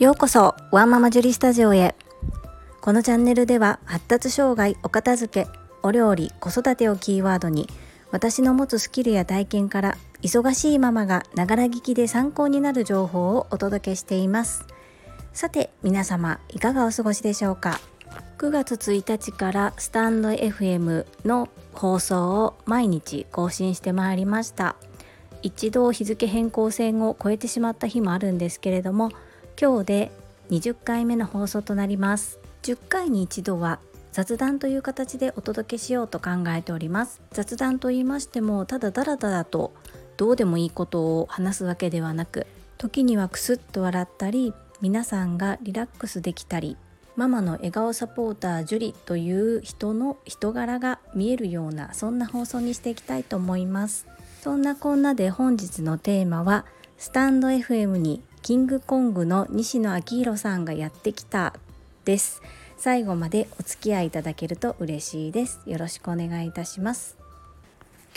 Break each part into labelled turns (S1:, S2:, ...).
S1: ようこそワンママジュリスタジオへ。このチャンネルでは発達障害お片付けお料理子育てをキーワードに私の持つスキルや体験から忙しいママがながら聞きで参考になる情報をお届けしています。さて皆様いかがお過ごしでしょうか？9月1日からスタンド FM の放送を毎日更新してまいりました。一度日付変更線を超えてしまった日もあるんですけれども今日で20回目の放送となります。10回に一度は雑談という形でお届けしようと考えております。雑談と言いましてもただダラダラとどうでもいいことを話すわけではなく時にはクスッと笑ったり皆さんがリラックスできたりママの笑顔サポータージュリという人の人柄が見えるようなそんな放送にしていきたいと思います。そんなこんなで本日のテーマはスタンド FM にキングコングの西野昭弘さんがやってきたです。最後までお付き合いいただけると嬉しいです。よろしくお願いいたします。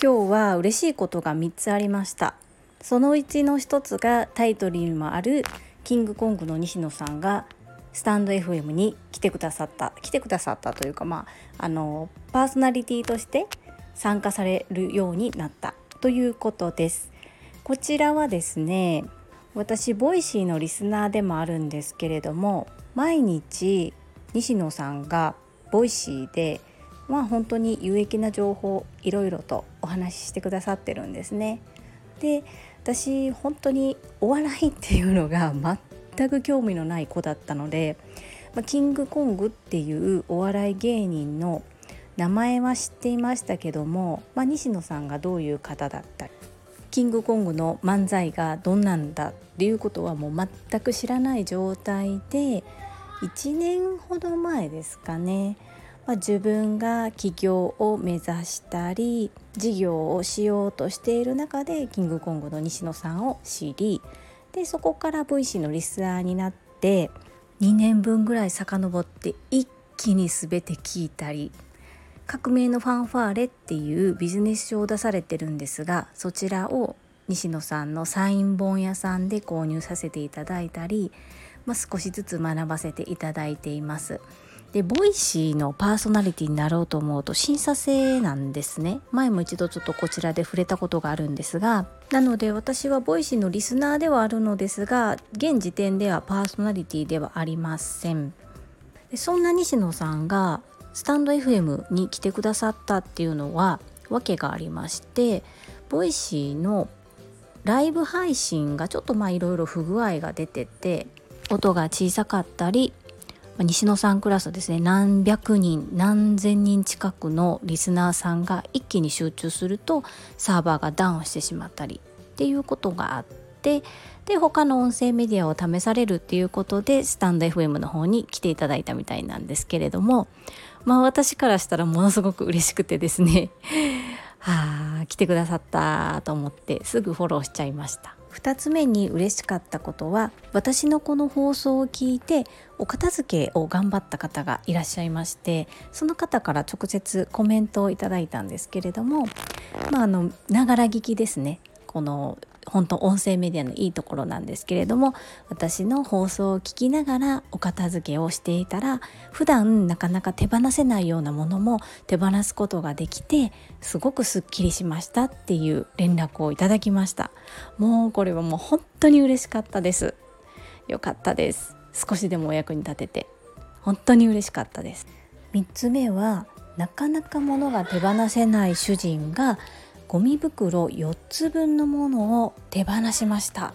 S1: 今日は嬉しいことが3つありました。そのうちの1つがタイトルにもあるキングコングの西野さんがスタンド FM に来てくださった来てくださったというかまああのパーソナリティとして参加されるようになったということです。こちらはですね私 Voicy のリスナーでもあるんですけれども毎日西野さんが Voicy でまあ本当に有益な情報いろいろとお話ししてくださってるんですね。で私本当にお笑いっていうのが全く興味のない子だったので、まあ、キングコングっていうお笑い芸人の名前は知っていましたけども、まあ、西野さんがどういう方だったりキングコングの漫才がどんなんだっていうことはもう全く知らない状態で1年ほど前ですかね、まあ、自分が起業を目指したり事業をしようとしている中でキングコングの西野さんを知りでそこから Voicy のリスナーになって2年分ぐらい遡って一気に全て聞いたり革命のファンファーレっていうビジネス書を出されてるんですがそちらを西野さんのサイン本屋さんで購入させていただいたり、まあ、少しずつ学ばせていただいています。で Voicy のパーソナリティになろうと思うと審査制なんですね前も一度ちょっとこちらで触れたことがあるんですがなので私は Voicy のリスナーではあるのですが現時点ではパーソナリティではありませんでそんな西野さんがスタンド FM に来てくださったっていうのは訳がありまして Voicy のライブ配信がちょっとまあいろいろ不具合が出てて音が小さかったり西野さんクラスですね何百人何千人近くのリスナーさんが一気に集中するとサーバーがダウンしてしまったりっていうことがあってで他の音声メディアを試されるっていうことでスタンド FM の方に来ていただいたみたいなんですけれどもまあ私からしたらものすごく嬉しくてですね。は あ来てくださったと思ってすぐフォローしちゃいました。2つ目に嬉しかったことは私のこの放送を聞いてお片付けを頑張った方がいらっしゃいましてその方から直接コメントをいただいたんですけれどもまああのながら聞きですね。この本当音声メディアのいいところなんですけれども私の放送を聞きながらお片付けをしていたら普段なかなか手放せないようなものも手放すことができてすごくすっきりしましたっていう連絡をいただきました。もうこれはもう本当に嬉しかったです。よかったです。少しでもお役に立てて。本当に嬉しかったです。3つ目はなかなか物が手放せない主人がゴミ袋4つ分のものを手放しました。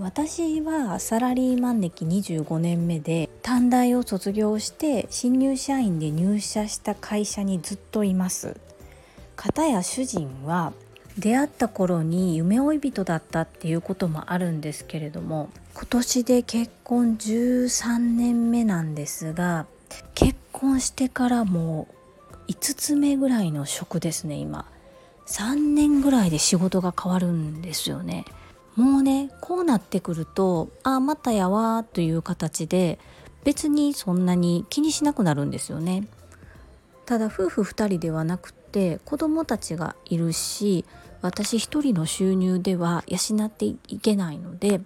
S1: 私はサラリーマン歴25年目で短大を卒業して新入社員で入社した会社にずっといます。片や主人は出会った頃に夢追い人だったっていうこともあるんですけれども今年で結婚13年目なんですが結婚してからもう5つ目ぐらいの職ですね今。3年ぐらいで仕事が変わるんですよね。もうねこうなってくると「ああまたやわ」という形で別にそんなに気にしなくなるんですよね。ただ夫婦2人ではなくて子供たちがいるし私一人の収入では養っていけないので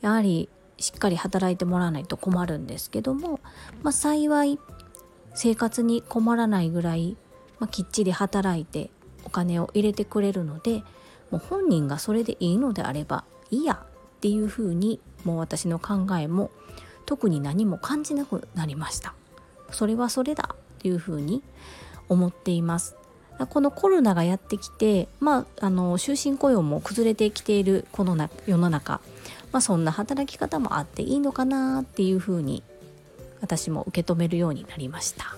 S1: やはりしっかり働いてもらわないと困るんですけども、まあ、幸い生活に困らないぐらい、まあ、きっちり働いてお金を入れてくれるのでもう本人がそれでいいのであればいいやっていうふうにもう私の考えも特に何も感じなくなりました。それはそれだっていうふうに思っています。このコロナがやってきて、まあ、あの終身雇用も崩れてきているこのな世の中、まあ、そんな働き方もあっていいのかなっていうふうに私も受け止めるようになりました。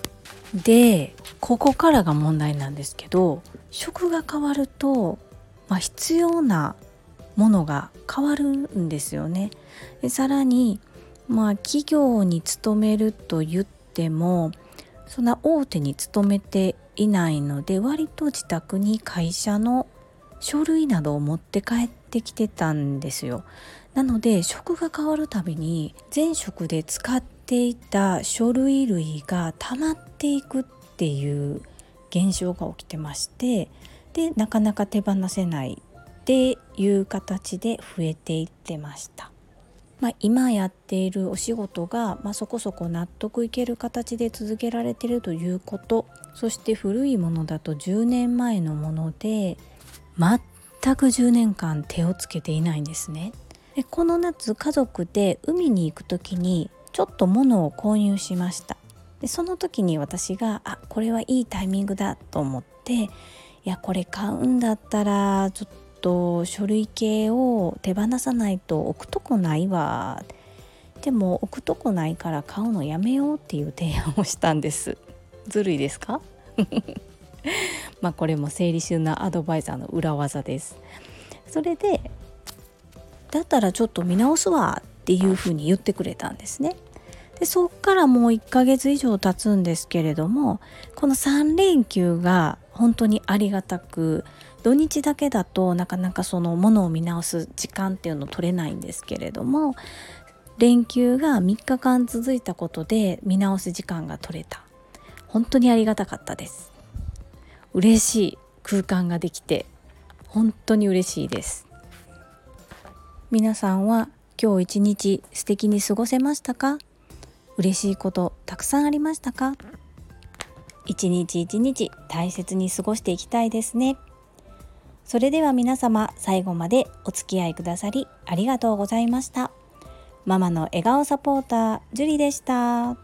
S1: でここからが問題なんですけど職が変わると、まあ、必要なものが変わるんですよね。でさらにまあ企業に勤めると言ってもそんな大手に勤めていないので割と自宅に会社の書類などを持って帰ってきてたんですよ。なので職が変わるたびに前職で使ってていた書類類が溜まっていくっていう現象が起きてましてでなかなか手放せないっていう形で増えていってました。まあ、今やっているお仕事が、まあ、そこそこ納得いける形で続けられているということそして古いものだと10年前のもので全く10年間手をつけていないんですね。でこの夏家族で海に行く時にちょっと物を購入しました。でその時に私があこれはいいタイミングだと思っていやこれ買うんだったらちょっと書類系を手放さないと置くとこないわ。でも置くとこないから買うのやめようっていう提案をしたんです。ずるいですか？まあこれも整理収納アドバイザーの裏技です。それでだったらちょっと見直すわっていうふうに言ってくれたんですね。でそっからもう1ヶ月以上経つんですけれどもこの3連休が本当にありがたく土日だけだとなかなかそのものを見直す時間っていうの取れないんですけれども連休が3日間続いたことで見直す時間が取れた。本当にありがたかったです。嬉しい空間ができて本当に嬉しいです。皆さんは今日一日素敵に過ごせましたか？嬉しいことたくさんありましたか？一日一日大切に過ごしていきたいですね。それでは皆様最後までお付き合いくださりありがとうございました。ママの笑顔サポータージュリでした。